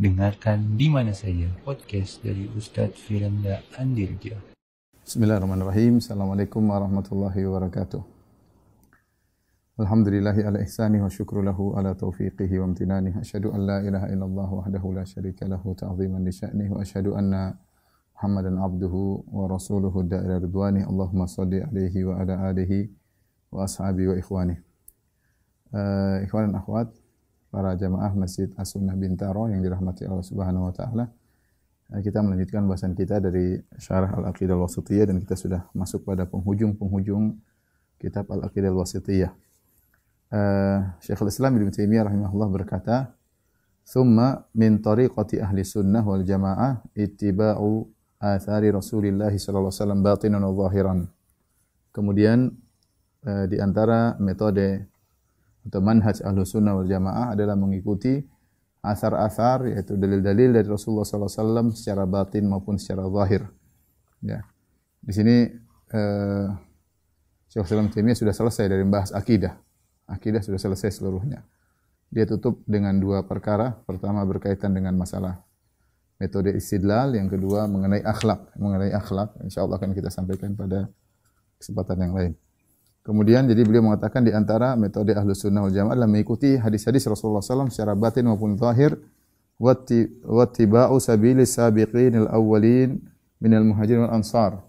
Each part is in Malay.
Dengarkan di mana saja podcast dari Ustadz Firanda Andirja. Bismillahirrahmanirrahim. Assalamualaikum warahmatullahi wabarakatuh. Alhamdulillahi ala ihsani wa syukru lahu ala taufiqihi wa amtinani. Asyhadu an la ilaha illallah wahdahu la syarika lahu ta'ziman li wa asyhadu anna Muhammadan abduhu wa rasuluhu da'ira ridwani. Allahumma salli alaihi wa ala alihi wa ashabi wa ikhwani. Uh, ikhwan dan akhwat, para jamaah Masjid As-Sunnah Bintaro yang dirahmati Allah Subhanahu wa taala. Eh, kita melanjutkan bahasan kita dari Syarah Al-Aqidah Al-Wasithiyah dan kita sudah masuk pada penghujung-penghujung kitab Al-Aqidah Al-Wasithiyah. Uh, Syekhul Islam Ibnu Taimiyah rahimahullah berkata, "Tsumma min tariqati ahli sunnah wal jamaah ittiba'u athari Rasulillah sallallahu alaihi wasallam batinan wa zahiran." Kemudian uh, di antara metode atau manhaj ahlu sunnah wal jamaah adalah mengikuti asar-asar yaitu dalil-dalil dari Rasulullah SAW secara batin maupun secara zahir. Ya. Di sini uh, Syekh Salam Taimiyah sudah selesai dari membahas akidah. Akidah sudah selesai seluruhnya. Dia tutup dengan dua perkara. Pertama berkaitan dengan masalah metode istidlal. Yang kedua mengenai akhlak. Mengenai akhlak. InsyaAllah akan kita sampaikan pada kesempatan yang lain. Kemudian jadi beliau mengatakan di antara metode ahlu sunnah wal jamaah adalah mengikuti hadis-hadis Rasulullah SAW secara batin maupun zahir. Wattiba'u sabili sabiqin al-awwalin minal muhajirin wal ansar.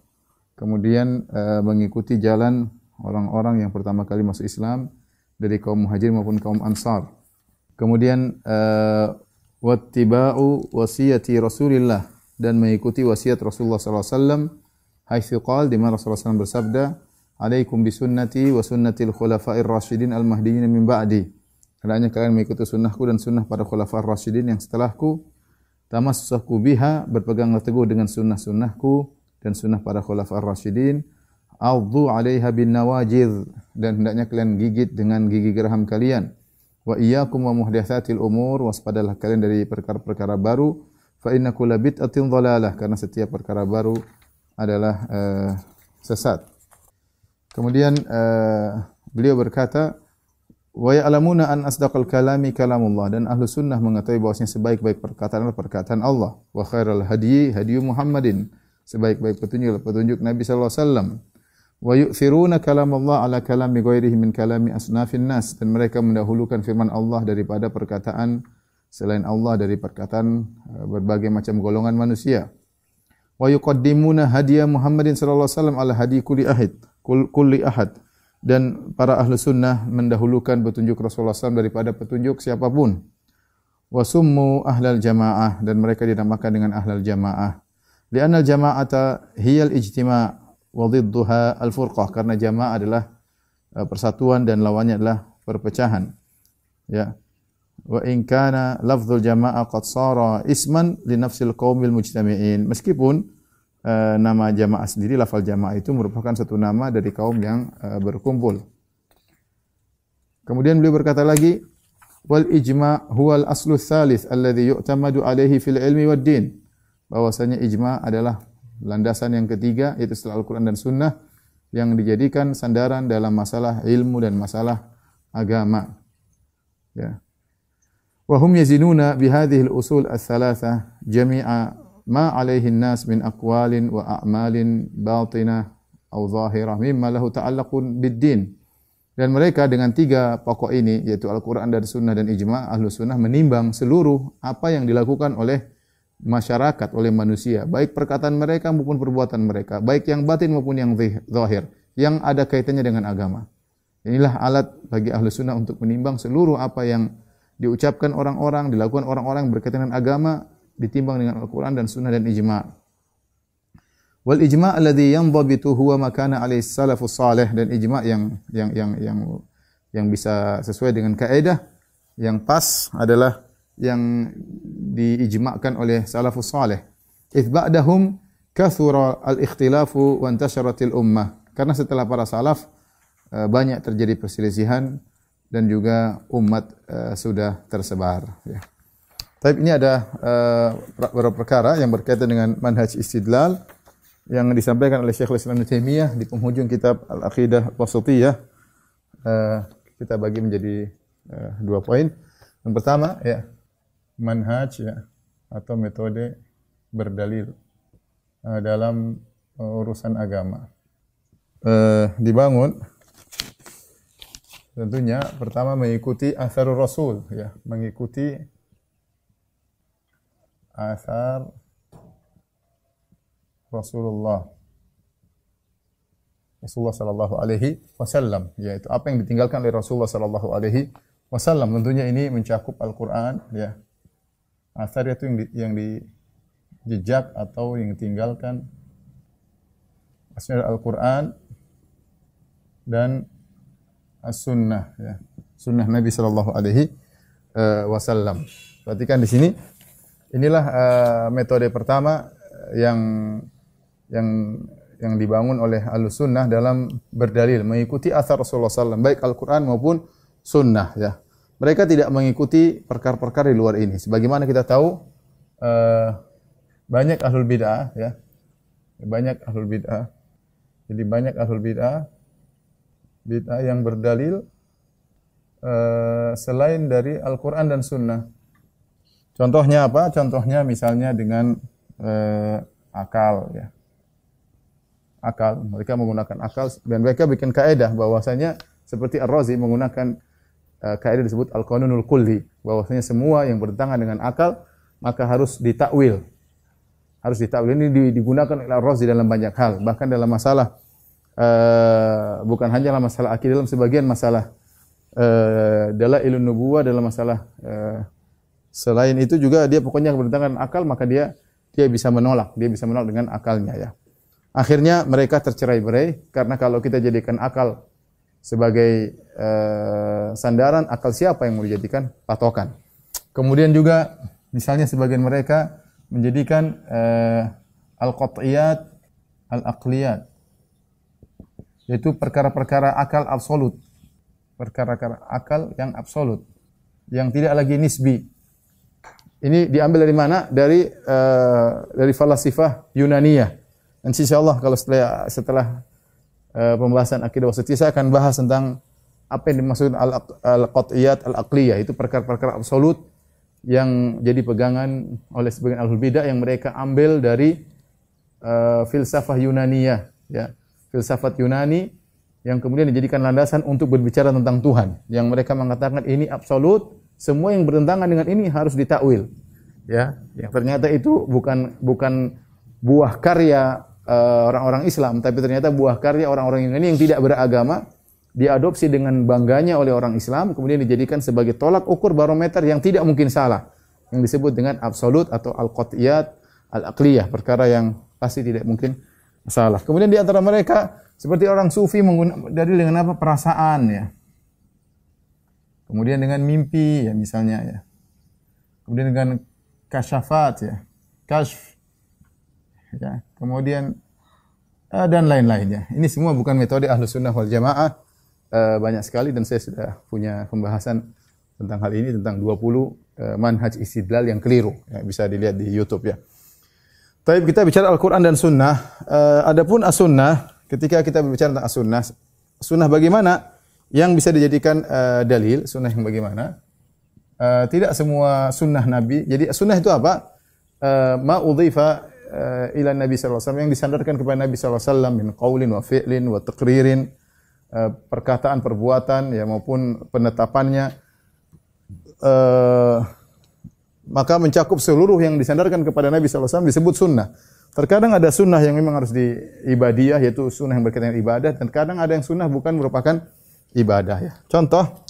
Kemudian uh, mengikuti jalan orang-orang yang pertama kali masuk Islam dari kaum muhajirin maupun kaum ansar. Kemudian uh, wattiba'u wasiyati Rasulillah dan mengikuti wasiat Rasulullah haitsu qala di mana Rasulullah SAW bersabda alaikum bisunnati wa sunnatil khulafa'ir rasyidin al mahdiyyin min ba'di. Hendaknya kalian mengikuti sunnahku dan sunnah para khulafa'ir rasyidin yang setelahku. Tamassaku biha, berpeganglah teguh dengan sunnah-sunnahku dan sunnah para khulafa'ir rasyidin. Adhu 'alaiha bin nawajidh dan hendaknya kalian gigit dengan gigi geraham kalian. Wa iyyakum wa muhdatsatil umur, waspadalah kalian dari perkara-perkara baru. Fa inna kulla bid'atin dhalalah, karena setiap perkara baru adalah uh, sesat. Kemudian uh, beliau berkata, "Wa ya'lamuna an asdaqal kalami kalamullah." Dan ahlu sunnah mengetahui bahwasanya sebaik-baik perkataan adalah perkataan Allah. Wa khairal hadyi hadyu Muhammadin. Sebaik-baik petunjuk adalah petunjuk Nabi sallallahu alaihi wasallam. Wa yu'thiruna kalamullah ala kalami ghairihi min kalami asnafin nas. Dan mereka mendahulukan firman Allah daripada perkataan selain Allah dari perkataan eh, berbagai macam golongan manusia. Wa yuqaddimuna hadiya Muhammadin sallallahu alaihi wasallam ala hadi kulli ahad kulli ahad dan para ahlu sunnah mendahulukan petunjuk Rasulullah SAW daripada petunjuk siapapun. Wasummu ahlal jamaah dan mereka dinamakan dengan ahlal jamaah. Lianna al-jama'ata hiyal ijtima' wa dhidduha al-furqah karena jamaah adalah uh, persatuan dan lawannya adalah perpecahan. Ya. Wa in kana lafzul jama'ah qad sara isman li nafsil qaumil mujtami'in. Meskipun uh, nama jamaah sendiri, lafal jamaah itu merupakan satu nama dari kaum yang uh, berkumpul. Kemudian beliau berkata lagi, wal ijma huwa al aslu thalith alladhi yu'tamadu alaihi fil ilmi wad din. Bahwasanya ijma adalah landasan yang ketiga yaitu setelah Al-Qur'an dan Sunnah yang dijadikan sandaran dalam masalah ilmu dan masalah agama. Ya. Wa hum yazinuna bi hadhihi al-usul ats-tsalatsa jami'a ma alaihi nas min aqwalin wa a'malin batinah atau zahirah mimma lahu ta'allaqun bid-din. Dan mereka dengan tiga pokok ini yaitu Al-Qur'an dan Sunnah dan ijma' ahlu sunnah menimbang seluruh apa yang dilakukan oleh masyarakat oleh manusia baik perkataan mereka maupun perbuatan mereka baik yang batin maupun yang zahir yang ada kaitannya dengan agama. Inilah alat bagi ahlu sunnah untuk menimbang seluruh apa yang diucapkan orang-orang, dilakukan orang-orang berkaitan dengan agama ditimbang dengan Al-Quran dan Sunnah dan Ijma. Wal ijma' alladhi yanzabitu huwa makana alaihi salafus salih dan ijma' yang yang yang yang yang bisa sesuai dengan kaidah yang pas adalah yang diijma'kan oleh salafus salih. Its ba'dahum kathura al-ikhtilafu wa intasharatil ummah. Karena setelah para salaf eh, banyak terjadi perselisihan dan juga umat uh, sudah tersebar ya. Tapi ini ada uh, beberapa perkara yang berkaitan dengan manhaj istidlal yang disampaikan oleh Syekhul Islam Taimiyah di penghujung kitab Al-Aqidah Wasatiyah. Uh, kita bagi menjadi uh, dua poin. Yang pertama ya manhaj ya atau metode berdalil uh, dalam uh, urusan agama. Uh, dibangun tentunya pertama mengikuti asar Rasul ya, mengikuti asar Rasulullah Rasulullah sallallahu alaihi wasallam yaitu apa yang ditinggalkan oleh Rasulullah sallallahu alaihi wasallam tentunya ini mencakup Al-Qur'an ya asar itu yang di, yang dijejak atau yang ditinggalkan asar Al-Qur'an dan as-sunnah ya. Sunnah Nabi sallallahu alaihi uh, wasallam. Perhatikan di sini inilah uh, metode pertama yang yang yang dibangun oleh Ahlussunnah dalam berdalil mengikuti asar Rasulullah sallallahu baik Al-Qur'an maupun sunnah ya. Mereka tidak mengikuti perkara-perkara di luar ini. Sebagaimana kita tahu uh, banyak ahlul bid'ah ya. Banyak ahlul bid'ah. Jadi banyak ahlul bid'ah bid'ah yang berdalil uh, selain dari Al-Quran dan Sunnah. Contohnya apa? Contohnya misalnya dengan uh, akal. Ya. Akal. Mereka menggunakan akal dan mereka bikin kaedah bahwasanya seperti Ar-Razi menggunakan uh, kaedah disebut Al-Qanunul Kulli. bahwasanya semua yang bertentangan dengan akal maka harus ditakwil. Harus ditakwil. Ini digunakan oleh Ar-Razi dalam banyak hal. Bahkan dalam masalah uh, bukan hanya dalam masalah akidah dalam sebagian masalah uh, dalam ilmu nubuah dalam masalah uh, selain itu juga dia pokoknya bertentangan akal maka dia dia bisa menolak. Dia bisa menolak dengan akalnya ya. Akhirnya mereka tercerai-berai karena kalau kita jadikan akal sebagai uh, sandaran akal siapa yang mau dijadikan? Patokan. Kemudian juga misalnya sebagian mereka menjadikan uh, al-qat'iyat al-aqliyat yaitu perkara-perkara akal absolut. Perkara-perkara akal yang absolut. Yang tidak lagi nisbi ini diambil dari mana? Dari uh, dari falasifah Yunaniyah. Dan insyaallah kalau setelah setelah uh, pembahasan akidah wasitiyah saya akan bahas tentang apa yang dimaksud al-qat'iyat al-aqliyah. Itu perkara-perkara absolut yang jadi pegangan oleh sebagian ahlul bidah yang mereka ambil dari uh, filsafah Yunaniyah ya. Filsafat Yunani yang kemudian dijadikan landasan untuk berbicara tentang Tuhan. Yang mereka mengatakan ini absolut, semua yang bertentangan dengan ini harus ditakwil. Ya, yang ternyata itu bukan bukan buah karya uh, orang-orang Islam, tapi ternyata buah karya orang-orang Yunani yang tidak beragama diadopsi dengan bangganya oleh orang Islam, kemudian dijadikan sebagai tolak ukur barometer yang tidak mungkin salah, yang disebut dengan absolut atau al-qat'iyat al-aqliyah, perkara yang pasti tidak mungkin salah. Kemudian di antara mereka seperti orang sufi menggunakan dari dengan apa perasaan ya. Kemudian dengan mimpi ya misalnya ya. Kemudian dengan kasyafat ya. Kasyf. Ya. Kemudian uh, dan lain-lainnya. Ini semua bukan metode ahlu sunnah wal jamaah. Uh, banyak sekali dan saya sudah punya pembahasan tentang hal ini tentang 20 uh, eh, manhaj istidlal yang keliru. Ya, bisa dilihat di YouTube ya. Tapi kita bicara Al-Quran dan Sunnah. Adapun As-Sunnah, ketika kita berbicara tentang As-Sunnah, Sunnah bagaimana yang bisa dijadikan uh, dalil? Sunnah yang bagaimana? Uh, tidak semua Sunnah Nabi. Jadi Sunnah itu apa? Uh, ma uh, ila Nabi SAW. Yang disandarkan kepada Nabi SAW min qawlin wa fi'lin wa taqririn. Uh, perkataan, perbuatan ya maupun penetapannya. Uh, maka mencakup seluruh yang disandarkan kepada Nabi SAW disebut sunnah. Terkadang ada sunnah yang memang harus diibadiah, yaitu sunnah yang berkaitan dengan ibadah. Dan kadang ada yang sunnah bukan merupakan ibadah. Ya. Contoh,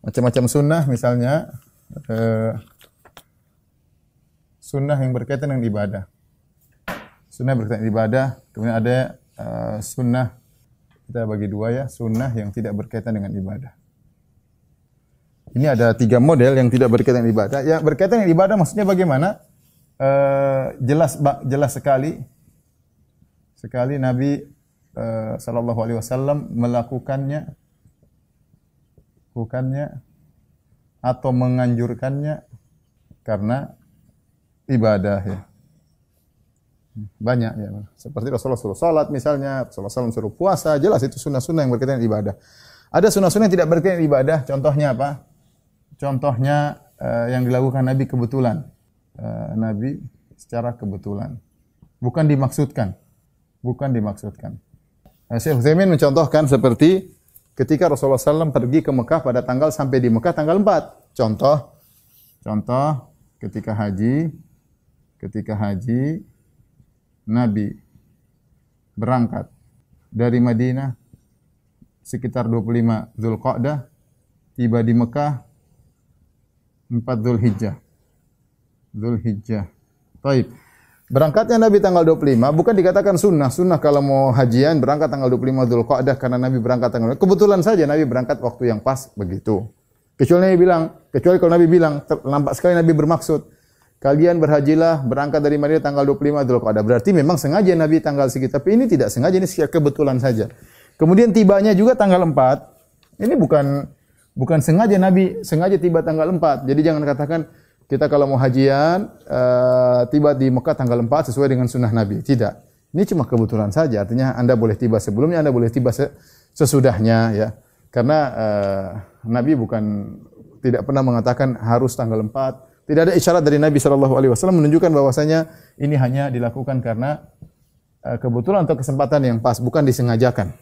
macam-macam sunnah misalnya, eh, sunnah yang berkaitan dengan ibadah. Sunnah berkaitan dengan ibadah, kemudian ada eh, sunnah, kita bagi dua ya, sunnah yang tidak berkaitan dengan ibadah. Ini ada tiga model yang tidak berkaitan dengan ibadah. Ya berkaitan dengan ibadah maksudnya bagaimana? Uh, jelas jelas sekali sekali Nabi uh, sallallahu alaihi wasallam melakukannya bukannya atau menganjurkannya karena ibadah ya. Banyak ya. Seperti Rasulullah suruh salat misalnya, Rasulullah SAW suruh puasa, jelas itu sunnah-sunnah yang berkaitan dengan ibadah. Ada sunnah-sunnah yang tidak berkaitan dengan ibadah, contohnya apa? contohnya uh, yang dilakukan Nabi kebetulan. uh, Nabi secara kebetulan. Bukan dimaksudkan. Bukan dimaksudkan. Syekh Utsaimin mencontohkan seperti ketika Rasulullah SAW pergi ke Mekah pada tanggal sampai di Mekah tanggal 4. Contoh, contoh ketika haji, ketika haji, Nabi berangkat dari Madinah sekitar 25 Zulqa'dah, tiba di Mekah 4 Zulhijjah. Zulhijjah. Baik. Berangkatnya Nabi tanggal 25 bukan dikatakan sunnah. Sunnah kalau mau hajian berangkat tanggal 25 Dzulqa'dah karena Nabi berangkat tanggal Kebetulan saja Nabi berangkat waktu yang pas begitu. Kecuali Nabi bilang, kecuali kalau Nabi bilang lambat sekali Nabi bermaksud kalian berhajilah berangkat dari Madinah tanggal 25 Dzulqa'dah. Berarti memang sengaja Nabi tanggal segitu, tapi ini tidak sengaja ini secara kebetulan saja. Kemudian tibanya juga tanggal 4. Ini bukan bukan sengaja Nabi sengaja tiba tanggal 4. Jadi jangan katakan kita kalau mau hajian uh, tiba di Mekah tanggal 4 sesuai dengan sunnah Nabi. Tidak. Ini cuma kebetulan saja. Artinya Anda boleh tiba sebelumnya, Anda boleh tiba sesudahnya ya. Karena uh, Nabi bukan tidak pernah mengatakan harus tanggal 4. Tidak ada isyarat dari Nabi sallallahu alaihi wasallam menunjukkan bahwasanya ini hanya dilakukan karena uh, kebetulan atau kesempatan yang pas, bukan disengajakan.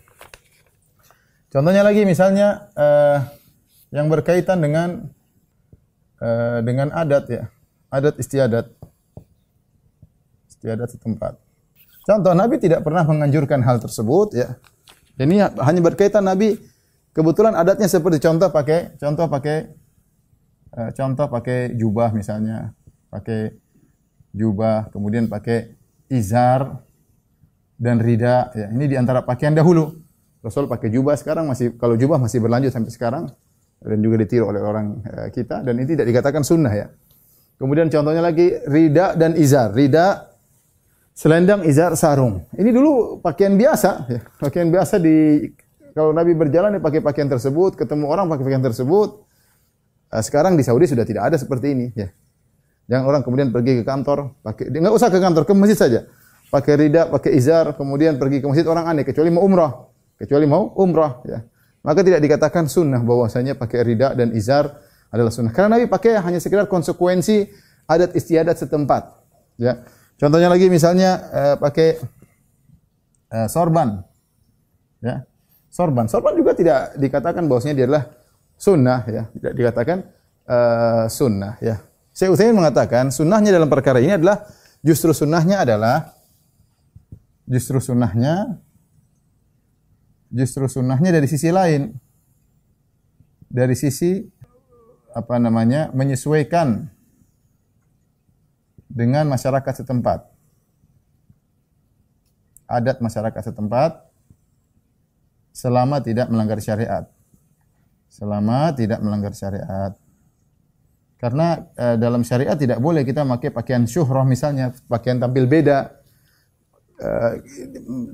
Contohnya lagi misalnya uh, yang berkaitan dengan Eh, dengan adat ya, adat istiadat, istiadat setempat. Contoh Nabi tidak pernah menganjurkan hal tersebut ya. Ini hanya berkaitan Nabi kebetulan adatnya seperti contoh pakai contoh pakai uh, contoh pakai jubah misalnya, pakai jubah, kemudian pakai izar dan rida ya. Ini di antara pakaian dahulu. Rasul pakai jubah sekarang masih kalau jubah masih berlanjut sampai sekarang dan juga ditiru oleh orang eh, kita dan ini tidak dikatakan sunnah ya. Kemudian contohnya lagi rida dan izar. Rida selendang, izar sarung. Ini dulu pakaian biasa, ya. pakaian biasa di kalau Nabi berjalan dia pakai pakaian tersebut, ketemu orang pakai pakaian tersebut. Eh, sekarang di Saudi sudah tidak ada seperti ini, ya. Jangan orang kemudian pergi ke kantor, pakai enggak usah ke kantor, ke masjid saja. Pakai rida, pakai izar, kemudian pergi ke masjid orang aneh kecuali mau umrah. Kecuali mau umrah, ya. Maka tidak dikatakan sunnah bahwasanya pakai rida dan izar adalah sunnah. Karena Nabi pakai hanya sekedar konsekuensi adat istiadat setempat. Ya. Contohnya lagi misalnya uh, pakai uh, sorban. Ya. Sorban. Sorban juga tidak dikatakan bahwasanya dia adalah sunnah ya. Tidak dikatakan uh, sunnah ya. Saya Utsaimin mengatakan sunnahnya dalam perkara ini adalah justru sunnahnya adalah justru sunnahnya justru sunnahnya dari sisi lain. Dari sisi apa namanya menyesuaikan dengan masyarakat setempat. Adat masyarakat setempat selama tidak melanggar syariat. Selama tidak melanggar syariat. Karena e, dalam syariat tidak boleh kita pakai pakaian syuhrah misalnya, pakaian tampil beda, uh,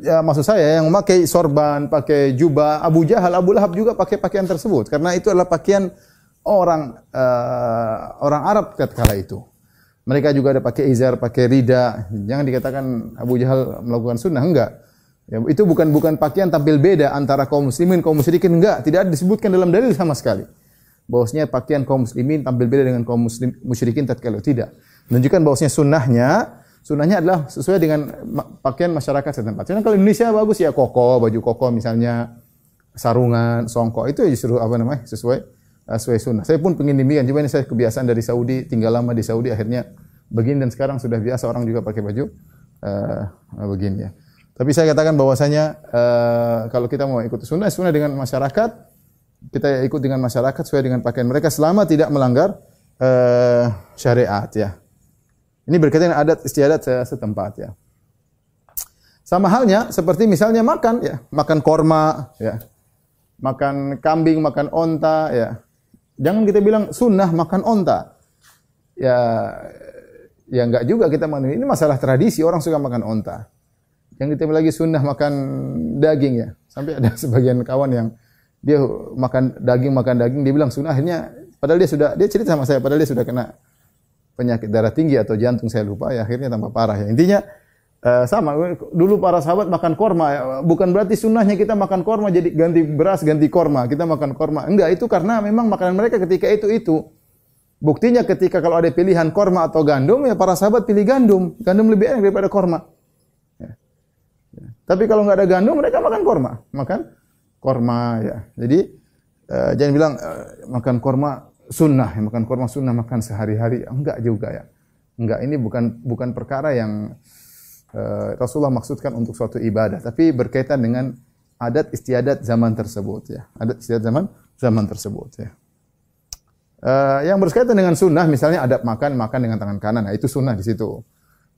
ya maksud saya yang memakai sorban, pakai jubah, Abu Jahal, Abu Lahab juga pakai pakaian tersebut karena itu adalah pakaian orang uh, orang Arab kala itu. Mereka juga ada pakai izar, pakai rida. Jangan dikatakan Abu Jahal melakukan sunnah enggak. Ya, itu bukan bukan pakaian tampil beda antara kaum muslimin kaum musyrikin enggak, tidak disebutkan dalam dalil sama sekali. Bahwasanya pakaian kaum muslimin tampil beda dengan kaum muslim musyrikin tatkala tidak. Menunjukkan bahwasanya sunnahnya Sunnahnya adalah sesuai dengan pakaian masyarakat setempat. Karena kalau Indonesia bagus ya koko, baju koko misalnya, sarungan, songkok itu justru apa namanya sesuai uh, sesuai sunnah. Saya pun ingin demikian. Cuma ini saya kebiasaan dari Saudi, tinggal lama di Saudi, akhirnya begini dan sekarang sudah biasa orang juga pakai baju uh, begini ya. Tapi saya katakan bahwasanya uh, kalau kita mau ikut sunnah, sunnah dengan masyarakat, kita ikut dengan masyarakat sesuai dengan pakaian mereka selama tidak melanggar uh, syariat ya. Ini berkaitan dengan adat istiadat setempat ya. Sama halnya seperti misalnya makan ya, makan korma ya. Makan kambing, makan onta ya. Jangan kita bilang sunnah makan onta. Ya ya enggak juga kita makan ini masalah tradisi orang suka makan onta. Yang kita lagi sunnah makan daging ya. Sampai ada sebagian kawan yang dia makan daging makan daging dia bilang sunnah akhirnya padahal dia sudah dia cerita sama saya padahal dia sudah kena penyakit darah tinggi atau jantung saya lupa ya akhirnya tambah parah ya intinya uh, sama dulu para sahabat makan korma ya. bukan berarti sunnahnya kita makan korma jadi ganti beras ganti korma kita makan korma enggak itu karena memang makanan mereka ketika itu itu Buktinya ketika kalau ada pilihan korma atau gandum, ya para sahabat pilih gandum. Gandum lebih enak daripada korma. Ya. Ya. Tapi kalau nggak ada gandum, mereka makan korma. Makan korma ya. Jadi uh, jangan bilang uh, makan korma sunnah, ya. makan korma sunnah makan sehari-hari. Enggak juga ya. Enggak, ini bukan bukan perkara yang uh, Rasulullah maksudkan untuk suatu ibadah, tapi berkaitan dengan adat istiadat zaman tersebut ya. Adat istiadat zaman zaman tersebut ya. Uh, yang berkaitan dengan sunnah, misalnya adab makan, makan dengan tangan kanan, nah, itu sunnah di situ.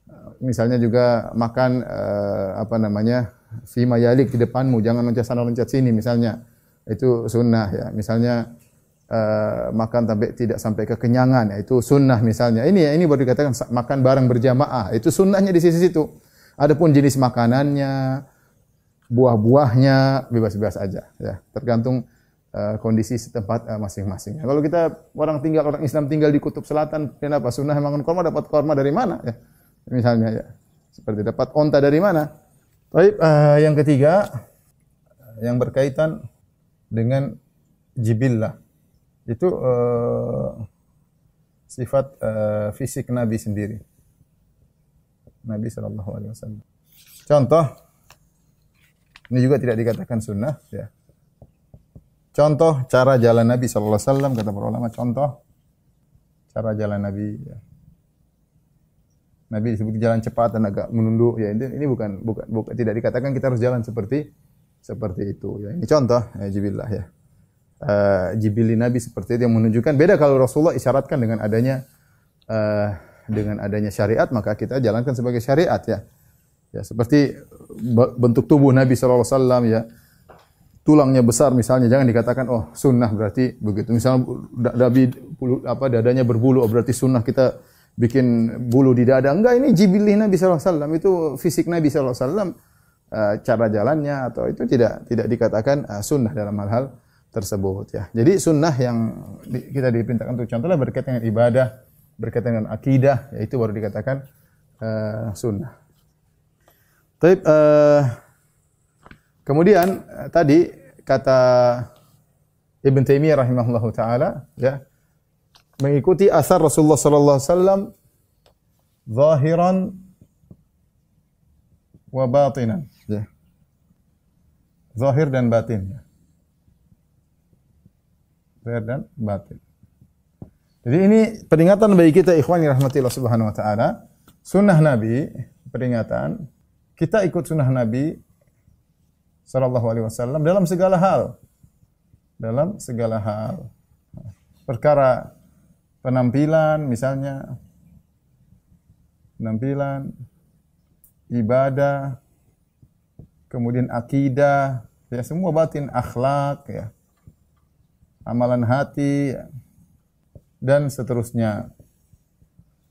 Uh, misalnya juga makan uh, apa namanya fima yalik di depanmu, jangan loncat sana loncat sini misalnya. Itu sunnah ya. Misalnya uh, makan sampai tidak sampai kekenyangan, ya, itu sunnah misalnya. Ini ini baru dikatakan makan bareng berjamaah. Itu sunnahnya di sisi situ. Adapun jenis makanannya, buah-buahnya bebas-bebas aja ya. Tergantung uh, kondisi setempat uh, masing-masing. Kalau kita orang tinggal orang Islam tinggal di kutub selatan, kenapa sunnah makan korma dapat korma dari mana ya? Misalnya ya. Seperti dapat onta dari mana? Baik, uh, yang ketiga yang berkaitan dengan jibillah. Itu uh, sifat uh, fisik Nabi sendiri. Nabi sallallahu alaihi wasallam. Contoh ini juga tidak dikatakan sunnah ya. Contoh cara jalan Nabi sallallahu alaihi wasallam kata para ulama contoh cara jalan Nabi ya. Nabi disebut jalan cepat dan agak menunduk ya ini, ini bukan bukan bukan tidak dikatakan kita harus jalan seperti seperti itu ya ini contoh ya jibillah ya uh, jibili Nabi seperti itu yang menunjukkan beda kalau Rasulullah isyaratkan dengan adanya uh, dengan adanya syariat maka kita jalankan sebagai syariat ya ya seperti bentuk tubuh Nabi sallallahu alaihi wasallam ya tulangnya besar misalnya jangan dikatakan oh sunnah berarti begitu misalnya Nabi apa dadanya berbulu oh, berarti sunnah kita bikin bulu di dada. Enggak, ini jibilih Nabi sallallahu alaihi wasallam. Itu fisik Nabi sallallahu alaihi wasallam. Uh, cara jalannya atau itu tidak tidak dikatakan sunnah dalam hal-hal tersebut ya. Jadi sunnah yang di, kita diperintahkan untuk contohnya berkaitan dengan ibadah, berkaitan dengan akidah, ya itu baru dikatakan uh, sunnah. Tapi uh, kemudian uh, tadi kata Ibn Taimiyah rahimahullahu taala ya mengikuti asar Rasulullah sallallahu alaihi wasallam zahiran wa batinan ya zahir dan batin ya zahir dan batin jadi ini peringatan bagi kita ikhwan yang rahmati Allah subhanahu wa ta'ala. Sunnah Nabi peringatan. Kita ikut sunnah Nabi sallallahu alaihi wasallam dalam segala hal. Dalam segala hal. Perkara penampilan misalnya. Penampilan ibadah kemudian akidah ya semua batin akhlak ya amalan hati dan seterusnya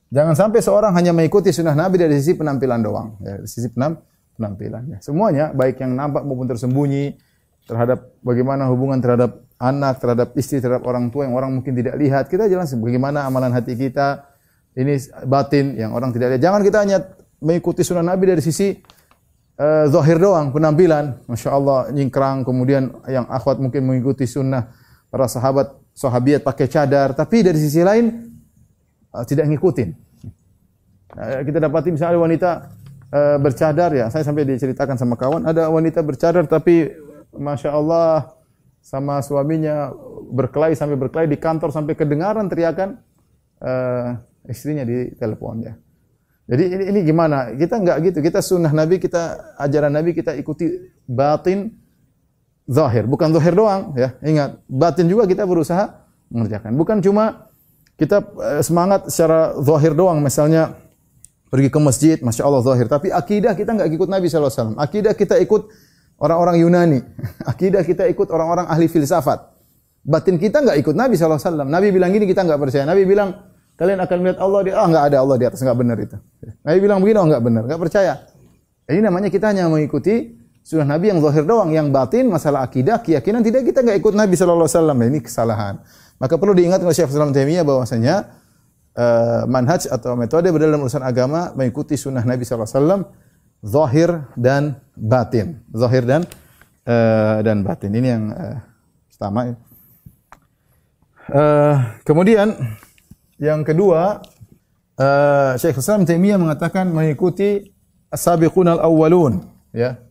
jangan sampai seorang hanya mengikuti sunnah Nabi dari sisi penampilan doang ya dari sisi penam penampilannya semuanya baik yang nampak maupun tersembunyi terhadap bagaimana hubungan terhadap anak, terhadap istri, terhadap orang tua yang orang mungkin tidak lihat. Kita jelas bagaimana amalan hati kita. Ini batin yang orang tidak lihat. Jangan kita hanya mengikuti sunnah Nabi dari sisi uh, zahir doang, penampilan. Masya Allah, nyingkrang. Kemudian yang akhwat mungkin mengikuti sunnah para sahabat, sahabiat pakai cadar. Tapi dari sisi lain, uh, tidak ngikutin. Uh, kita dapati misalnya wanita uh, bercadar ya. Saya sampai diceritakan sama kawan, ada wanita bercadar tapi Masya Allah sama suaminya berkelahi sampai berkelahi di kantor sampai kedengaran teriakan uh, istrinya di telepon ya. Jadi ini, ini gimana? Kita enggak gitu. Kita sunnah Nabi, kita ajaran Nabi kita ikuti batin zahir, bukan zahir doang ya. Ingat, batin juga kita berusaha mengerjakan. Bukan cuma kita uh, semangat secara zahir doang misalnya pergi ke masjid, Masya Allah zahir. Tapi akidah kita enggak ikut Nabi SAW. Akidah kita ikut orang-orang Yunani. Akidah kita ikut orang-orang ahli filsafat. Batin kita enggak ikut Nabi SAW. Nabi bilang gini, kita enggak percaya. Nabi bilang, kalian akan melihat Allah di ah enggak ada Allah di atas, enggak benar itu. Nabi bilang begini, oh enggak benar, enggak percaya. Ini namanya kita hanya mengikuti sunnah Nabi yang zahir doang, yang batin masalah akidah, keyakinan tidak kita enggak ikut Nabi sallallahu alaihi wasallam. Ini kesalahan. Maka perlu diingat oleh Syekh Islam Taimiyah bahwasanya uh, manhaj atau metode dalam urusan agama mengikuti sunnah Nabi sallallahu alaihi wasallam zahir dan batin. Zahir dan uh, dan batin. Ini yang uh, pertama. Uh, kemudian yang kedua uh, Syekh Islam Taimiyah mengatakan mengikuti as-sabiqun al-awwalun ya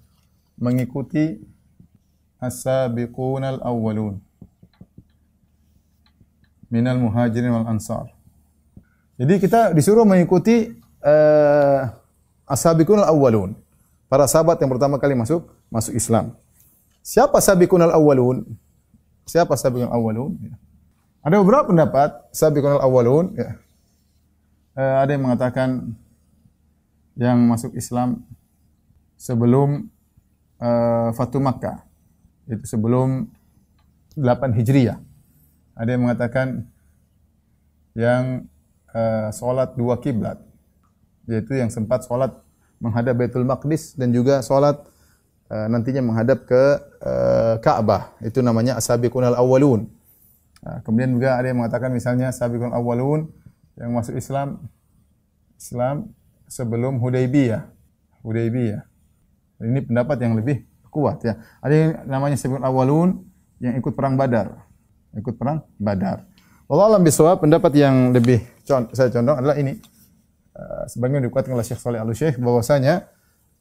mengikuti as-sabiqun al-awwalun minal muhajirin wal ansar. Jadi kita disuruh mengikuti uh, as-sabiqun al-awwalun para sahabat yang pertama kali masuk masuk Islam. Siapa sabiqun al-awwalun siapa sabiqun al-awwalun ada beberapa pendapat sabiqun al-awwalun ya. Uh, ada yang mengatakan yang masuk Islam sebelum uh, Fatu Makkah. Itu sebelum 8 Hijriah. Ada yang mengatakan yang uh, solat dua kiblat. Yaitu yang sempat solat menghadap Baitul Maqdis dan juga solat uh, nantinya menghadap ke uh, Ka'bah itu namanya asabiqun al-awwalun uh, kemudian juga ada yang mengatakan misalnya asabiqun al-awwalun yang masuk Islam Islam sebelum Hudaybiyah. Hudaybiyah. Ini pendapat yang lebih kuat ya. Ada yang namanya sebut awalun yang ikut perang Badar. Ikut perang Badar. Allah alam bisawab pendapat yang lebih saya condong adalah ini. Uh, sebagaimana dikuatkan oleh Syekh Saleh Al-Syekh bahwasanya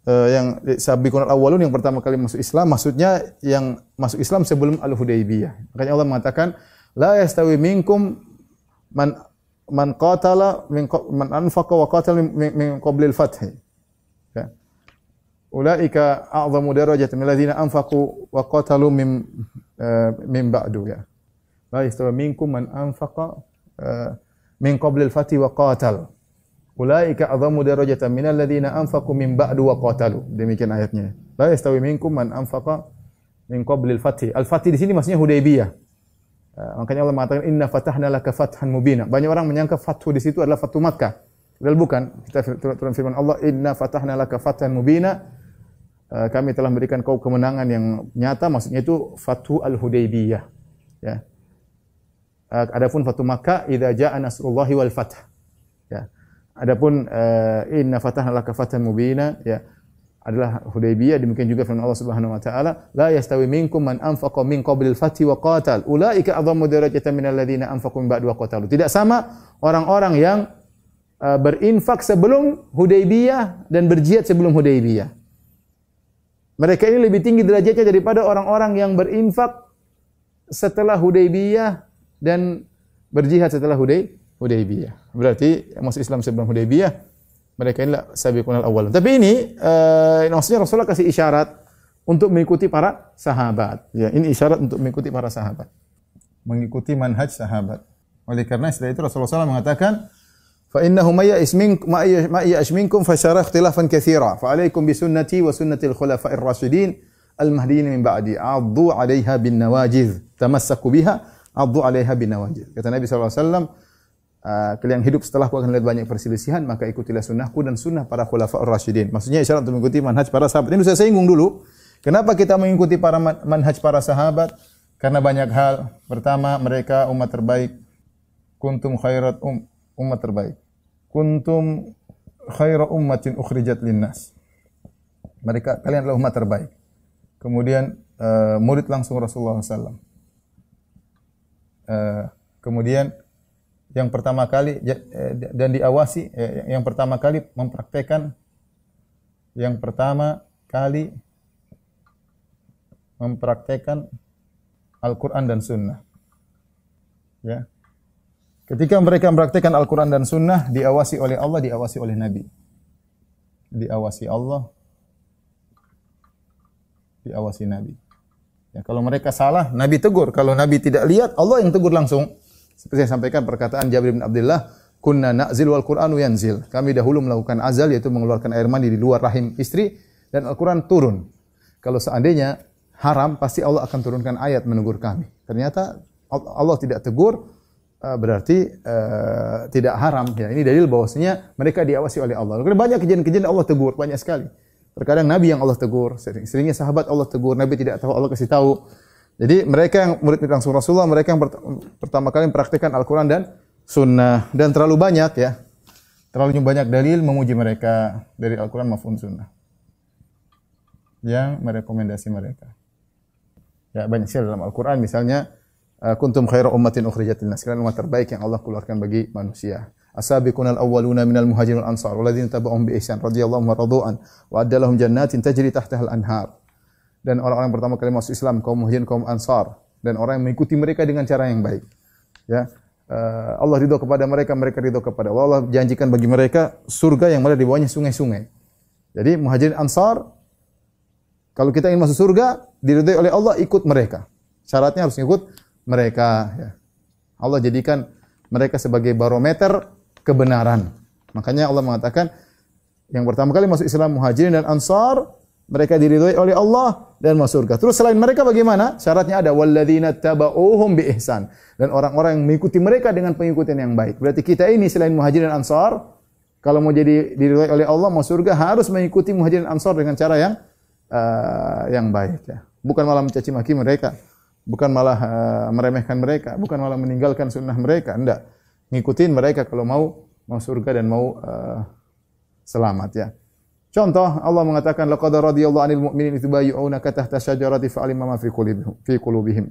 uh, yang sabiqun awalun yang pertama kali masuk Islam maksudnya yang masuk Islam sebelum Al-Hudaybiyah. Makanya Allah mengatakan la yastawi minkum man man qatala min man anfaqa wa qatala min, min qabli al-fath. Ulaika a'zamu darajatan min alladhina anfaqu wa qatalu min uh, min ba'du ya. La yastawi minkum man anfaqa uh, min qabli al-fath wa qatal. Ulaika a'zamu darajatan min alladhina anfaqu min ba'du wa qatalu. Demikian ayatnya. La yastawi minkum man anfaqa min qabli al-fath. Al-fath di sini maksudnya Hudaybiyah. Uh, makanya Allah mengatakan inna fatahna laka fathan mubina. Banyak orang menyangka fathu di situ adalah fathu Makkah. Padahal bukan. Kita turun firman Allah inna fatahna laka fathan mubina. Uh, kami telah memberikan kau kemenangan yang nyata maksudnya itu fathu al-Hudaybiyah. Ya. Uh, adapun fathu Makkah idza jaa nasrullahi wal fath. Ya. Adapun uh, inna fatahna laka fathan mubina ya adalah Hudaybiyah demikian juga firman Allah Subhanahu wa taala la yastawi minkum man anfaqa min qabli al-fathi wa qatal ulaika adhamu darajatan min alladhina anfaqu min ba'du wa qatalu tidak sama orang-orang yang uh, berinfak sebelum Hudaybiyah dan berjihad sebelum Hudaybiyah mereka ini lebih tinggi derajatnya daripada orang-orang yang berinfak setelah Hudaybiyah dan berjihad setelah Hudaybiyah berarti masuk Islam sebelum Hudaybiyah mereka inilah sabiqun al-awwal. Tapi ini uh, maksudnya Rasulullah kasih isyarat untuk mengikuti para sahabat. Ya, ini isyarat untuk mengikuti para sahabat. Mengikuti manhaj sahabat. Oleh karena setelah itu Rasulullah SAW mengatakan, fa innahu may ya'isminkum ma ya'ishminkum fa syara ikhtilafan katsira fa alaikum bi sunnati wa sunnati al-khulafa'ir rasyidin al-mahdiyyin min ba'di 'addu 'alayha bin nawajiz. Tamassaku biha 'addu 'alayha bin nawajiz. Kata Nabi sallallahu alaihi wasallam uh, kalian hidup setelah aku akan lihat banyak perselisihan maka ikutilah sunnahku dan sunnah para khulafaur rasyidin maksudnya isyarat untuk mengikuti manhaj para sahabat. Ini saya singgung dulu kenapa kita mengikuti para manhaj para sahabat? Karena banyak hal. Pertama mereka umat terbaik. Kuntum khairat um, umat terbaik kuntum khairu ummatin ukhrijat linnas mereka kalian adalah umat terbaik kemudian uh, murid langsung Rasulullah SAW uh, kemudian yang pertama kali eh, dan diawasi eh, yang pertama kali mempraktekkan yang pertama kali mempraktekkan Al-Quran dan Sunnah. Ya. Ketika mereka mempraktekkan Al-Quran dan Sunnah, diawasi oleh Allah, diawasi oleh Nabi. Diawasi Allah, diawasi Nabi. Ya, kalau mereka salah, Nabi tegur. Kalau Nabi tidak lihat, Allah yang tegur langsung. Seperti yang sampaikan perkataan Jabir bin Abdullah, kunna na'zil wal Qur'anu yanzil. Kami dahulu melakukan azal yaitu mengeluarkan air mandi di luar rahim istri dan Al-Qur'an turun. Kalau seandainya haram pasti Allah akan turunkan ayat menegur kami. Ternyata Allah tidak tegur berarti uh, tidak haram ya. Ini dalil bahwasanya mereka diawasi oleh Allah. Karena banyak kejadian-kejadian Allah tegur banyak sekali. Terkadang Nabi yang Allah tegur, seringnya sahabat Allah tegur, Nabi tidak tahu Allah kasih tahu. Jadi mereka yang murid langsung Rasulullah, mereka yang pertama kali mempraktikkan Al-Quran dan Sunnah dan terlalu banyak ya, terlalu banyak dalil memuji mereka dari Al-Quran maupun Sunnah yang merekomendasi mereka. Ya banyak sekali dalam Al-Quran misalnya kuntum khairu ummatin ukhrijat linnas. Kalian umat terbaik yang Allah keluarkan bagi manusia. Asabiqunal awwaluna minal muhajirin wal ansar walladzina tabi'uhum bi ihsan radhiyallahu wa radu'an wa addalahum jannatin tajri tahtaha al-anhar. Dan orang-orang pertama kali masuk Islam kaum muhajirin kaum ansar dan orang yang mengikuti mereka dengan cara yang baik. Ya. Uh, Allah ridho kepada mereka, mereka ridho kepada Allah. Allah janjikan bagi mereka surga yang ada di bawahnya sungai-sungai. Jadi muhajirin ansar kalau kita ingin masuk surga, diridhai oleh Allah ikut mereka. Syaratnya harus ikut mereka. Ya. Allah jadikan mereka sebagai barometer kebenaran. Makanya Allah mengatakan yang pertama kali masuk Islam muhajirin dan ansar mereka diridhai oleh Allah dan masuk surga. Terus selain mereka bagaimana? Syaratnya ada walladzina tabauhum bi ihsan dan orang-orang yang mengikuti mereka dengan pengikutan yang baik. Berarti kita ini selain muhajirin dan ansar kalau mau jadi diridhai oleh Allah masuk surga harus mengikuti muhajirin dan ansar dengan cara yang uh, yang baik ya. Bukan malah mencaci maki mereka, bukan malah uh, meremehkan mereka, bukan malah meninggalkan sunnah mereka, enggak. Ngikutin mereka kalau mau mau surga dan mau uh, selamat ya. Contoh Allah mengatakan laqad radiyallahu 'anil mu'minin idh bay'unaka tahta syajarati fa'alima ma fi qulubihim fi qulubihim.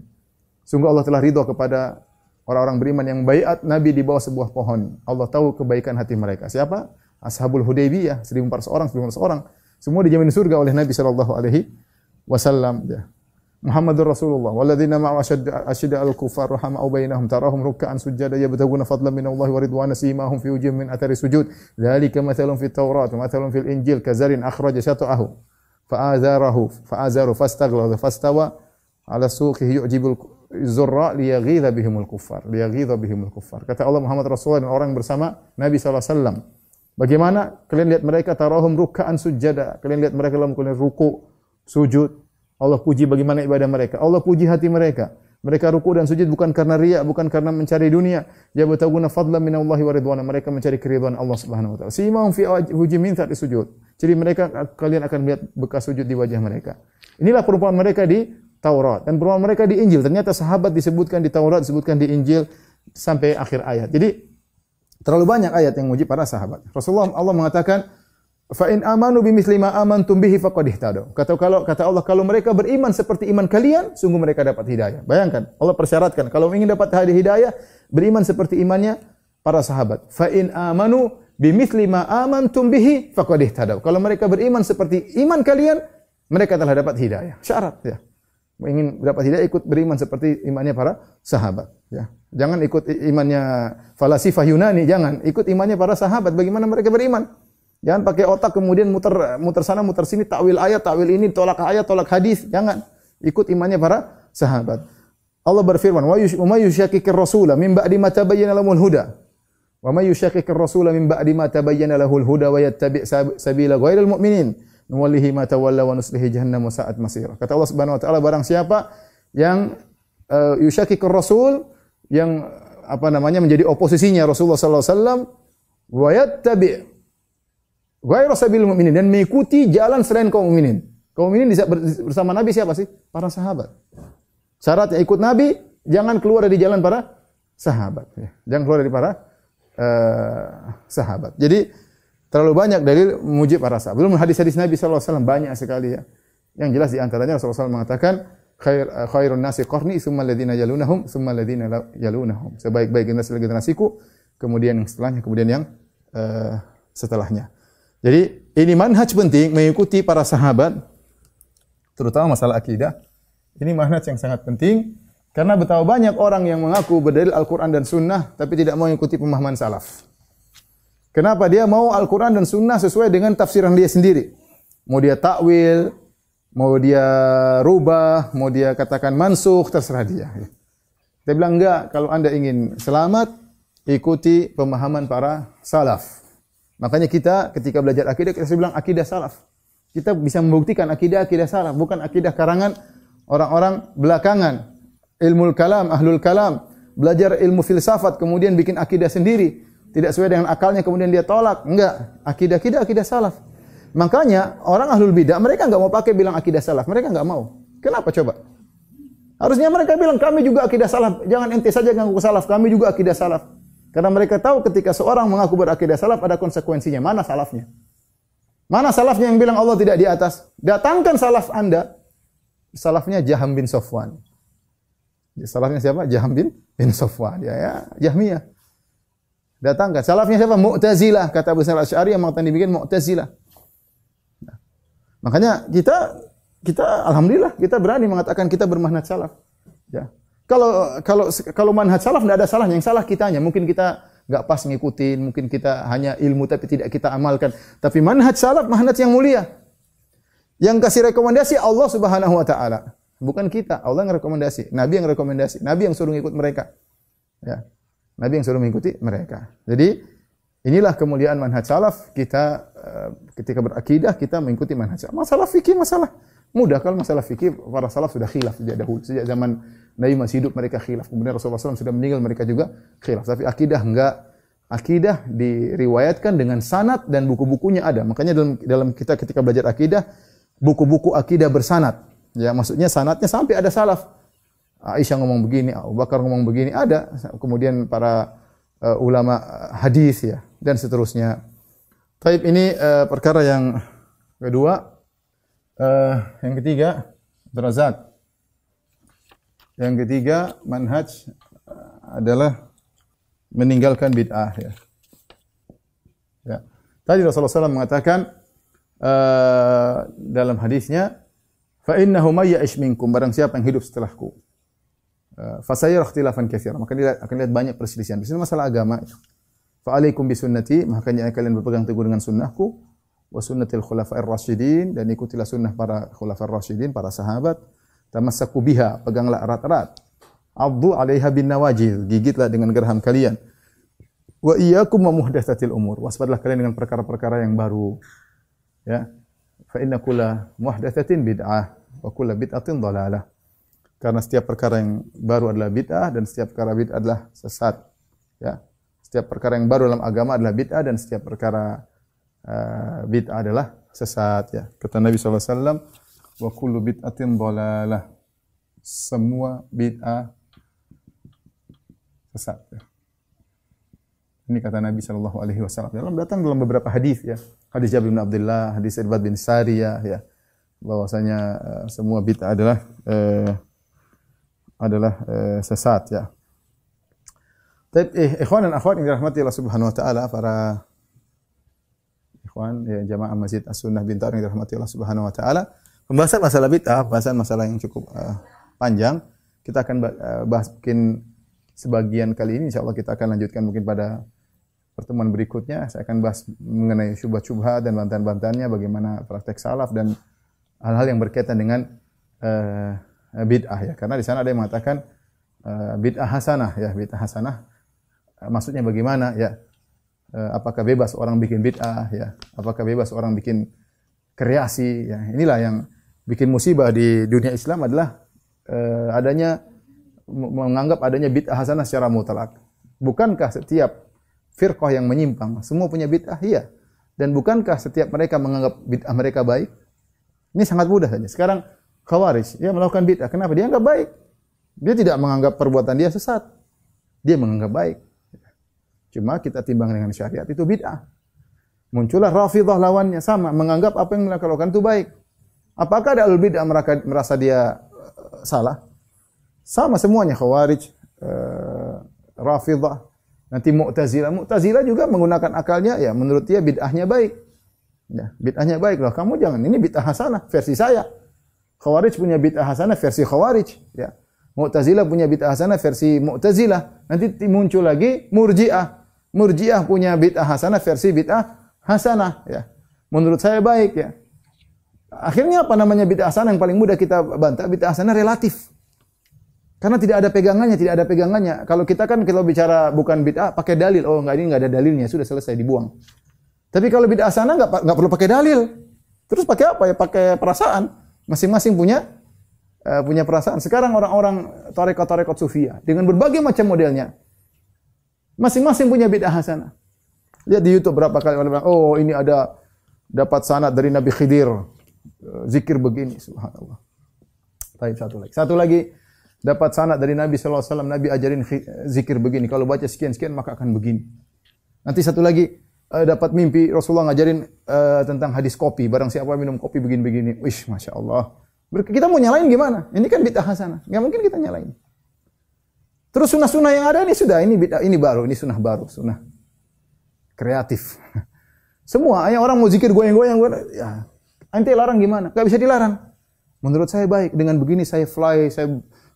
Sungguh Allah telah ridha kepada orang-orang beriman yang baiat Nabi di bawah sebuah pohon. Allah tahu kebaikan hati mereka. Siapa? Ashabul Hudaybiyah, 1400 orang, 1400 orang. Semua dijamin surga oleh Nabi sallallahu alaihi wasallam. Ya. Muhammadur Rasulullah walladzina ma'a asyadda al-kufar rahama'u bainahum tarahum ruk'an sujada yabtaguna fadlan min Allah wa ridwana simahum fi wujuhihim min athari sujud dzalika mathalun fit Taurat wa mathalun fil Injil kazarin akhraja shata'ahu fa'azarahu fa'azaru fastaghladha fastawa ala suqihi yu'jibul zurra liyaghidha bihimul kuffar liyaghidha bihimul kuffar kata Allah Muhammad Rasulullah dan orang bersama Nabi sallallahu alaihi wasallam Bagaimana kalian lihat mereka tarahum ruk'an sujada. Kalian lihat mereka dalam kalian ruku, sujud. Allah puji bagaimana ibadah mereka. Allah puji hati mereka. Mereka ruku dan sujud bukan karena riya, bukan karena mencari dunia. Ya bataguna fadlan min Allah wa ridwana. Mereka mencari keridhaan Allah Subhanahu wa taala. Simahum fi wajhihim saat sujud. Jadi mereka kalian akan melihat bekas sujud di wajah mereka. Inilah perumpamaan mereka di Taurat dan perumpamaan mereka di Injil. Ternyata sahabat disebutkan di Taurat, disebutkan di Injil sampai akhir ayat. Jadi Terlalu banyak ayat yang menguji para sahabat. Rasulullah Allah mengatakan, "Fa in amanu bimithli ma amantum bihi faqad ihtadaw." Kata kalau kata Allah kalau mereka beriman seperti iman kalian, sungguh mereka dapat hidayah. Bayangkan, Allah persyaratkan kalau ingin dapat hidayah, beriman seperti imannya para sahabat. Fa in amanu bimithli ma amantum bihi faqad ihtadaw. Kalau mereka beriman seperti iman kalian, mereka telah dapat hidayah. Syarat ya. Ingin dapat hidayah ikut beriman seperti imannya para sahabat ya. Jangan ikut imannya falasifah Yunani, jangan. Ikut imannya para sahabat bagaimana mereka beriman. Jangan pakai otak kemudian muter muter sana muter sini takwil ayat, takwil ini, tolak ayat, tolak hadis, jangan. Ikut imannya para sahabat. Allah berfirman, "Wa may yushakkikir rasula min ba'di ma tabayyana lahul huda." Wa may yushakkikir rasula min ba'di ma tabayyana lahul huda wa yattabi' sabila ghairal mu'minin nuwallihi ma tawalla wa nuslihi jahannam sa'at masir. Kata Allah Subhanahu wa taala barang siapa yang uh, yushakkikir rasul yang apa namanya menjadi oposisinya Rasulullah sallallahu alaihi wasallam wa yattabi ghairu sabil mu'minin dan mengikuti jalan selain kaum mukminin. Kaum mukminin bersama Nabi siapa sih? Para sahabat. Syaratnya ikut Nabi, jangan keluar dari jalan para sahabat. Ya. Jangan keluar dari para uh, sahabat. Jadi terlalu banyak dalil memuji para sahabat. Belum hadis-hadis Nabi wasallam banyak sekali ya. Yang jelas di antaranya Rasulullah SAW mengatakan khair uh, khairun nasi qarni thumma alladziina yalunahum thumma alladziina yalunahum sebaik-baik generasi generasiku kemudian yang setelahnya kemudian yang uh, setelahnya jadi ini manhaj penting mengikuti para sahabat terutama masalah akidah ini manhaj yang sangat penting karena betapa banyak orang yang mengaku berdalil Al-Quran dan Sunnah tapi tidak mau mengikuti pemahaman salaf. Kenapa dia mau Al-Quran dan Sunnah sesuai dengan tafsiran dia sendiri? Mau dia takwil, mau dia rubah, mau dia katakan mansuh, terserah dia. Dia bilang enggak, kalau anda ingin selamat, ikuti pemahaman para salaf. Makanya kita ketika belajar akidah, kita bilang akidah salaf. Kita bisa membuktikan akidah akidah salaf, bukan akidah karangan orang-orang belakangan. Ilmu kalam, ahlul kalam, belajar ilmu filsafat, kemudian bikin akidah sendiri. Tidak sesuai dengan akalnya, kemudian dia tolak. Enggak, akidah akidah akidah salaf. Makanya orang ahlul bidah mereka enggak mau pakai bilang akidah salaf. Mereka enggak mau. Kenapa coba? Harusnya mereka bilang kami juga akidah salaf. Jangan ente saja ngaku salaf, kami juga akidah salaf. Karena mereka tahu ketika seorang mengaku berakidah salaf ada konsekuensinya. Mana salafnya? Mana salafnya yang bilang Allah tidak di atas? Datangkan salaf Anda. Salafnya Jaham bin Sofwan. Salafnya siapa? Jaham bin, bin Safwan. Ya, ya, Jahmiyah. Datang kan. Salafnya siapa? Mu'tazilah. Kata Abu Sa'id Asy'ari yang mengatakan demikian Mu'tazilah. Nah, makanya kita kita alhamdulillah kita berani mengatakan kita bermanhaj salaf. Ya. Kalau kalau kalau manhaj salaf tidak ada salahnya, yang salah kitanya. Mungkin kita enggak pas ngikutin, mungkin kita hanya ilmu tapi tidak kita amalkan. Tapi manhaj salaf manhaj yang mulia. Yang kasih rekomendasi Allah Subhanahu wa taala. Bukan kita, Allah yang rekomendasi, Nabi yang rekomendasi, Nabi yang suruh ngikut mereka. Ya. Nabi yang suruh mengikuti mereka. Jadi inilah kemuliaan manhaj salaf kita uh, ketika berakidah kita mengikuti manhaj salaf. Masalah fikih masalah mudah kalau masalah fikih para salaf sudah khilaf sejak dahulu sejak zaman Nabi masih hidup mereka khilaf. Kemudian Rasulullah SAW sudah meninggal mereka juga khilaf. Tapi akidah enggak akidah diriwayatkan dengan sanad dan buku-bukunya ada. Makanya dalam dalam kita ketika belajar akidah buku-buku akidah bersanad. Ya maksudnya sanadnya sampai ada salaf. Aisyah ngomong begini, Abu Bakar ngomong begini, ada. Kemudian para uh, ulama hadis ya dan seterusnya. Taib ini uh, perkara yang kedua. Uh, yang ketiga, berazat. Yang ketiga, manhaj adalah meninggalkan bid'ah ya. Ya. Tadi Rasulullah SAW mengatakan uh, dalam hadisnya, innahu may ya'ish minkum barang siapa yang hidup setelahku Eh, fasayar ikhtilafan katsira maka dia akan lihat banyak perselisihan di sini masalah agama bi sunnati maka kalian berpegang teguh dengan sunnahku wa sunnatil khulafa'ir rasyidin dan ikutilah sunnah para khulafa'ir rasyidin para sahabat. Tamassaku biha peganglah erat-erat. Abdu 'alaiha bin nawajil gigitlah dengan geraham kalian. Wa iyyakum muhdatsatil umur. Waspadalah kalian dengan perkara-perkara yang baru. Ya. Fa inna kulla muhdatsatin bid'ah wa kulla bid'atin dhalalah karena setiap perkara yang baru adalah bid'ah dan setiap perkara bid'ah adalah sesat. Ya. Setiap perkara yang baru dalam agama adalah bid'ah dan setiap perkara uh, bid'ah adalah sesat. Ya. Kata Nabi SAW, wa kullu bid'atin dhalalah. Semua bid'ah sesat. Ya. Ini kata Nabi sallallahu alaihi wasallam. Dalam datang dalam beberapa hadis ya. Hadis Jabir bin Abdullah, hadis Ibad bin Sariyah ya. Bahwasanya uh, semua bid'ah adalah uh, adalah uh, sesat ya. Tapi eh, ikhwan dan akhwat yang dirahmati Allah Subhanahu wa taala para ikhwan ya jamaah Masjid As-Sunnah Bintar yang dirahmati Allah Subhanahu wa taala, pembahasan masalah bid'ah, pembahasan masalah yang cukup uh, panjang. Kita akan uh, bahas mungkin sebagian kali ini. Insyaallah kita akan lanjutkan mungkin pada pertemuan berikutnya. Saya akan bahas mengenai syubhat-syubhat dan bantahan-bantahannya bagaimana praktek salaf dan hal-hal yang berkaitan dengan uh, Eh, bid'ah ya. Karena di sana ada yang mengatakan uh, bid'ah hasanah ya bid'ah hasanah. Maksudnya bagaimana ya apakah bebas orang bikin bid'ah ya apakah bebas orang bikin kreasi ya inilah yang bikin musibah di dunia Islam adalah uh, adanya menganggap adanya bid'ah hasanah secara mutlak bukankah setiap firqah yang menyimpang semua punya bid'ah iya dan bukankah setiap mereka menganggap bid'ah mereka baik ini sangat mudah saja sekarang Khawarij, dia melakukan bid'ah. Kenapa? Dia enggak baik. Dia tidak menganggap perbuatan dia sesat. Dia menganggap baik. Cuma kita timbang dengan syariat itu bid'ah. Muncullah Rafidah lawannya sama, menganggap apa yang mereka lakukan itu baik. Apakah ada al-bid'ah merasa dia uh, salah? Sama semuanya Khawarij, uh, Rafidah, nanti Mu'tazilah. Mu'tazilah juga menggunakan akalnya ya menurut dia bid'ahnya baik. Ya, bid'ahnya baik loh. Kamu jangan ini bid'ah hasanah versi saya. Khawarij punya bid'ah hasanah versi Khawarij, ya. Mu'tazilah punya bid'ah hasanah versi Mu'tazilah. Nanti muncul lagi Murji'ah. Murji'ah punya bid'ah hasanah versi bid'ah hasanah, ya. Menurut saya baik, ya. Akhirnya apa namanya bid'ah hasanah yang paling mudah kita bantah? Bid'ah hasanah relatif. Karena tidak ada pegangannya, tidak ada pegangannya. Kalau kita kan kalau bicara bukan bid'ah pakai dalil, oh enggak ini enggak ada dalilnya, sudah selesai dibuang. Tapi kalau bid'ah hasanah enggak enggak perlu pakai dalil. Terus pakai apa ya? Pakai perasaan. Masing-masing punya uh, punya perasaan. Sekarang orang-orang tarekat-tarekat sufia dengan berbagai macam modelnya. Masing-masing punya bid'ah hasanah. Lihat di YouTube berapa kali orang bilang, "Oh, ini ada dapat sanad dari Nabi Khidir." Eh, zikir begini, subhanallah. Baik, satu lagi. Satu lagi dapat sanad dari Nabi wasallam, Nabi ajarin zikir begini. Kalau baca sekian-sekian maka akan begini. Nanti satu lagi uh, dapat mimpi Rasulullah ngajarin uh, tentang hadis kopi. Barang siapa minum kopi begini-begini. Wish, Masya Allah. Kita mau nyalain gimana? Ini kan bid'ah hasanah. Enggak mungkin kita nyalain. Terus sunnah-sunnah yang ada ini sudah ini ini baru, ini sunnah baru, sunnah kreatif. Semua, yang orang mau zikir goyang-goyang, ya, ente larang gimana? Gak bisa dilarang. Menurut saya baik. Dengan begini saya fly, saya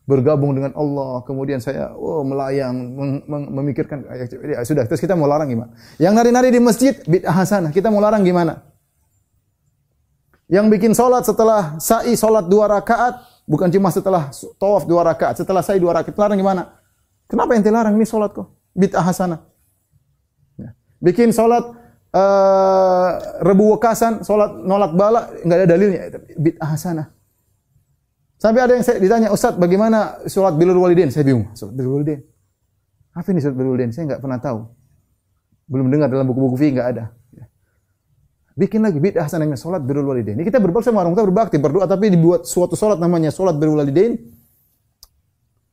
bergabung dengan Allah, kemudian saya oh, melayang, mem mem memikirkan, ya, sudah, terus kita mau larang gimana? Yang nari-nari di masjid, bid'ah hasanah, kita mau larang gimana? Yang bikin solat setelah sa'i solat dua rakaat, bukan cuma setelah tawaf dua rakaat, setelah sa'i dua rakaat, larang gimana? Kenapa ente larang? Ini solat kok. Bid'ah hasanah. Ya. Bikin solat uh, rebu wekasan, solat nolak bala, enggak ada dalilnya. Bid'ah hasanah. Sampai ada yang saya ditanya, Ustaz bagaimana solat bilul walidin? Saya bingung. Solat bilul walidin. Apa ini solat bilul walidin? Saya enggak pernah tahu. Belum dengar dalam buku-buku fikih enggak ada. Ya. Bikin lagi bid'ah hasanahnya solat bilul walidin. Ini kita berbakti sama orang tua berbakti, berdoa tapi dibuat suatu solat namanya solat bilul walidin.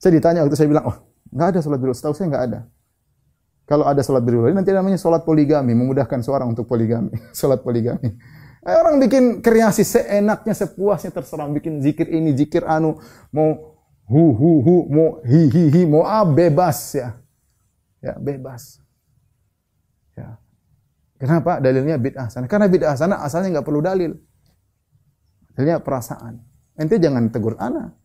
Saya ditanya waktu saya bilang, "Oh, Enggak ada salat birrul. Setahu saya enggak ada. Kalau ada salat birrul nanti namanya salat poligami, memudahkan seorang untuk poligami. salat poligami. Eh, orang bikin kreasi seenaknya, sepuasnya terserah bikin zikir ini, zikir anu, mau hu hu hu, mau hi hi hi, mau ah bebas ya. Ya, bebas. Ya. Kenapa? Dalilnya bid'ah sana. Karena bid'ah sana asalnya enggak perlu dalil. Dalilnya perasaan. Ente jangan tegur ana.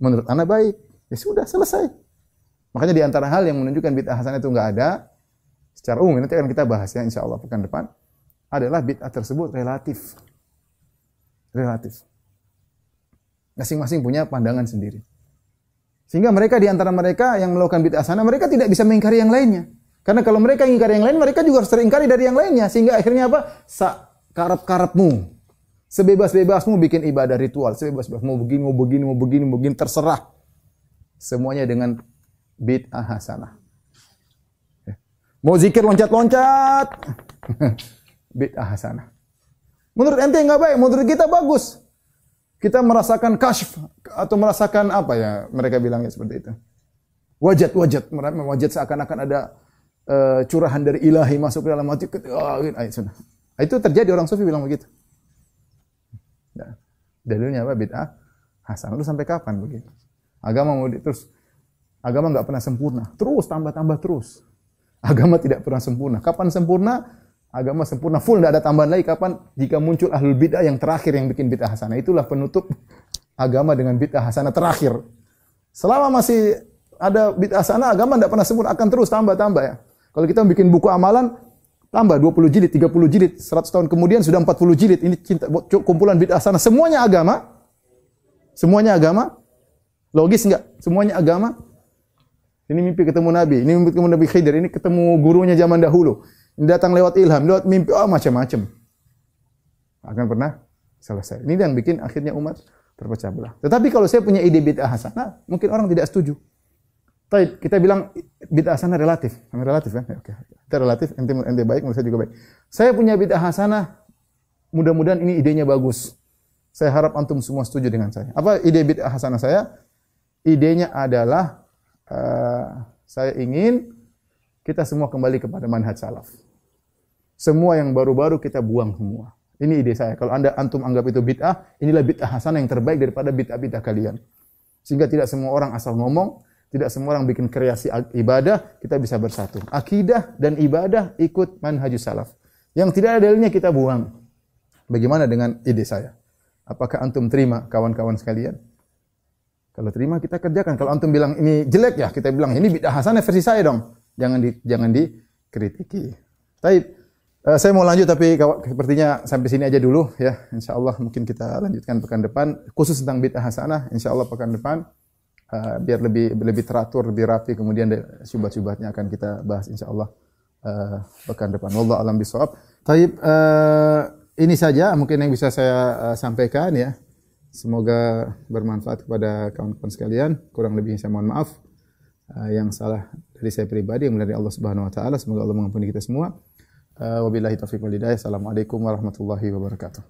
Menurut ana baik. Ya sudah, selesai. Makanya di antara hal yang menunjukkan bid'ah hasanah itu enggak ada secara umum nanti akan kita bahas ya insyaallah pekan depan adalah bid'ah tersebut relatif. Relatif. Masing-masing punya pandangan sendiri. Sehingga mereka di antara mereka yang melakukan bid'ah hasanah mereka tidak bisa mengingkari yang lainnya. Karena kalau mereka ingkari yang lain, mereka juga harus teringkari dari yang lainnya. Sehingga akhirnya apa? Sa karap-karapmu. Sebebas-bebasmu bikin ibadah ritual. Sebebas-bebas. Mau begini, mau begini, mau begini, mau begini. Terserah. Semuanya dengan bid'ah hasanah. Ya. Mau zikir loncat-loncat, bid'ah hasanah. Menurut ente enggak baik, menurut kita bagus. Kita merasakan kasyf atau merasakan apa ya mereka bilangnya seperti itu. Wajat, wajat, wajat seakan-akan ada uh, curahan dari ilahi masuk ke dalam hati. Oh, itu terjadi orang sufi bilang begitu. Ya. Dalilnya apa? Bid'ah hasanah. Lu sampai kapan begitu? Agama mau terus Agama enggak pernah sempurna. Terus tambah-tambah terus. Agama tidak pernah sempurna. Kapan sempurna? Agama sempurna full tidak ada tambahan lagi. Kapan? Jika muncul ahlul bid'ah yang terakhir yang bikin bid'ah hasanah. Itulah penutup agama dengan bid'ah hasanah terakhir. Selama masih ada bid'ah hasanah, agama tidak pernah sempurna. Akan terus tambah-tambah ya. Kalau kita bikin buku amalan, tambah 20 jilid, 30 jilid, 100 tahun kemudian sudah 40 jilid. Ini cinta, kumpulan bid'ah hasanah. Semuanya agama. Semuanya agama. Logis enggak? Semuanya agama. Ini mimpi ketemu Nabi, ini mimpi ketemu Nabi Khidir, ini ketemu gurunya zaman dahulu. Ini datang lewat ilham, lewat mimpi, oh macam-macam. Akan pernah selesai. Ini yang bikin akhirnya umat terpecah belah. Tetapi kalau saya punya ide bid'ah hasanah, mungkin orang tidak setuju. Tapi kita bilang bid'ah hasanah relatif. Relatif kan? Oke. Kita relatif, ente, ente baik, menurut saya juga baik. Saya punya bid'ah hasanah, mudah-mudahan ini idenya bagus. Saya harap antum semua setuju dengan saya. Apa ide bid'ah hasanah saya? Idenya adalah Eh, saya ingin kita semua kembali kepada manhaj salaf. Semua yang baru-baru kita buang semua. Ini ide saya. Kalau anda antum anggap itu bid'ah, inilah bid'ah hasanah yang terbaik daripada bid'ah-bid'ah kalian. Sehingga tidak semua orang asal ngomong, tidak semua orang bikin kreasi ibadah, kita bisa bersatu. Akidah dan ibadah ikut manhaj salaf. Yang tidak ada dalilnya kita buang. Bagaimana dengan ide saya? Apakah antum terima kawan-kawan sekalian? Kalau terima kita kerjakan. Kalau antum bilang ini jelek ya, kita bilang ini bidah hasanah versi saya dong. Jangan di jangan dikritiki. Tapi uh, saya mau lanjut tapi sepertinya sampai sini aja dulu ya. Insyaallah mungkin kita lanjutkan pekan depan khusus tentang bidah hasanah. Insyaallah pekan depan uh, biar lebih lebih teratur, lebih rapi kemudian syubhat-syubhatnya akan kita bahas insyaallah uh, pekan depan. Wallahu alam bisawab. Taib uh, ini saja mungkin yang bisa saya uh, sampaikan ya. Semoga bermanfaat kepada kawan-kawan sekalian. Kurang lebihnya saya mohon maaf. Uh, yang salah dari saya pribadi yang dari Allah Subhanahu wa taala. Semoga Allah mengampuni kita semua. Uh, wabillahi taufiq wal hidayah. Assalamualaikum warahmatullahi wabarakatuh.